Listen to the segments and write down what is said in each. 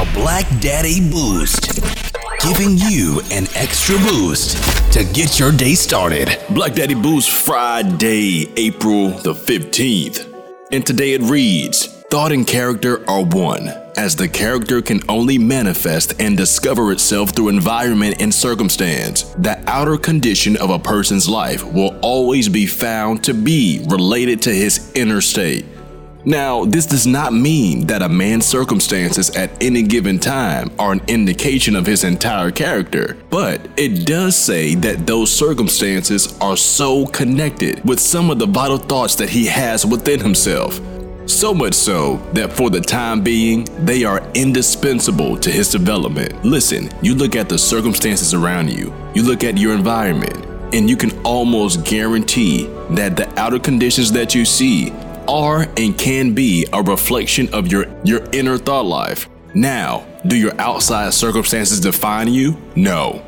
The Black Daddy Boost. Giving you an extra boost to get your day started. Black Daddy Boost Friday, April the 15th. And today it reads Thought and character are one, as the character can only manifest and discover itself through environment and circumstance. The outer condition of a person's life will always be found to be related to his inner state. Now, this does not mean that a man's circumstances at any given time are an indication of his entire character, but it does say that those circumstances are so connected with some of the vital thoughts that he has within himself. So much so that for the time being, they are indispensable to his development. Listen, you look at the circumstances around you, you look at your environment, and you can almost guarantee that the outer conditions that you see are and can be a reflection of your, your inner thought life. Now, do your outside circumstances define you? No.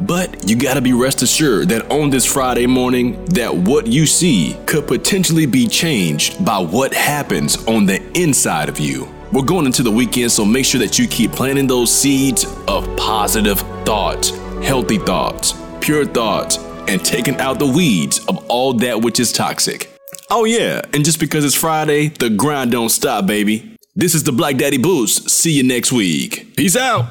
But you gotta be rest assured that on this Friday morning, that what you see could potentially be changed by what happens on the inside of you. We're going into the weekend, so make sure that you keep planting those seeds of positive thoughts, healthy thoughts, pure thoughts, and taking out the weeds of all that which is toxic. Oh yeah, and just because it's Friday, the grind don't stop, baby. This is the Black Daddy Boost. See you next week. Peace out.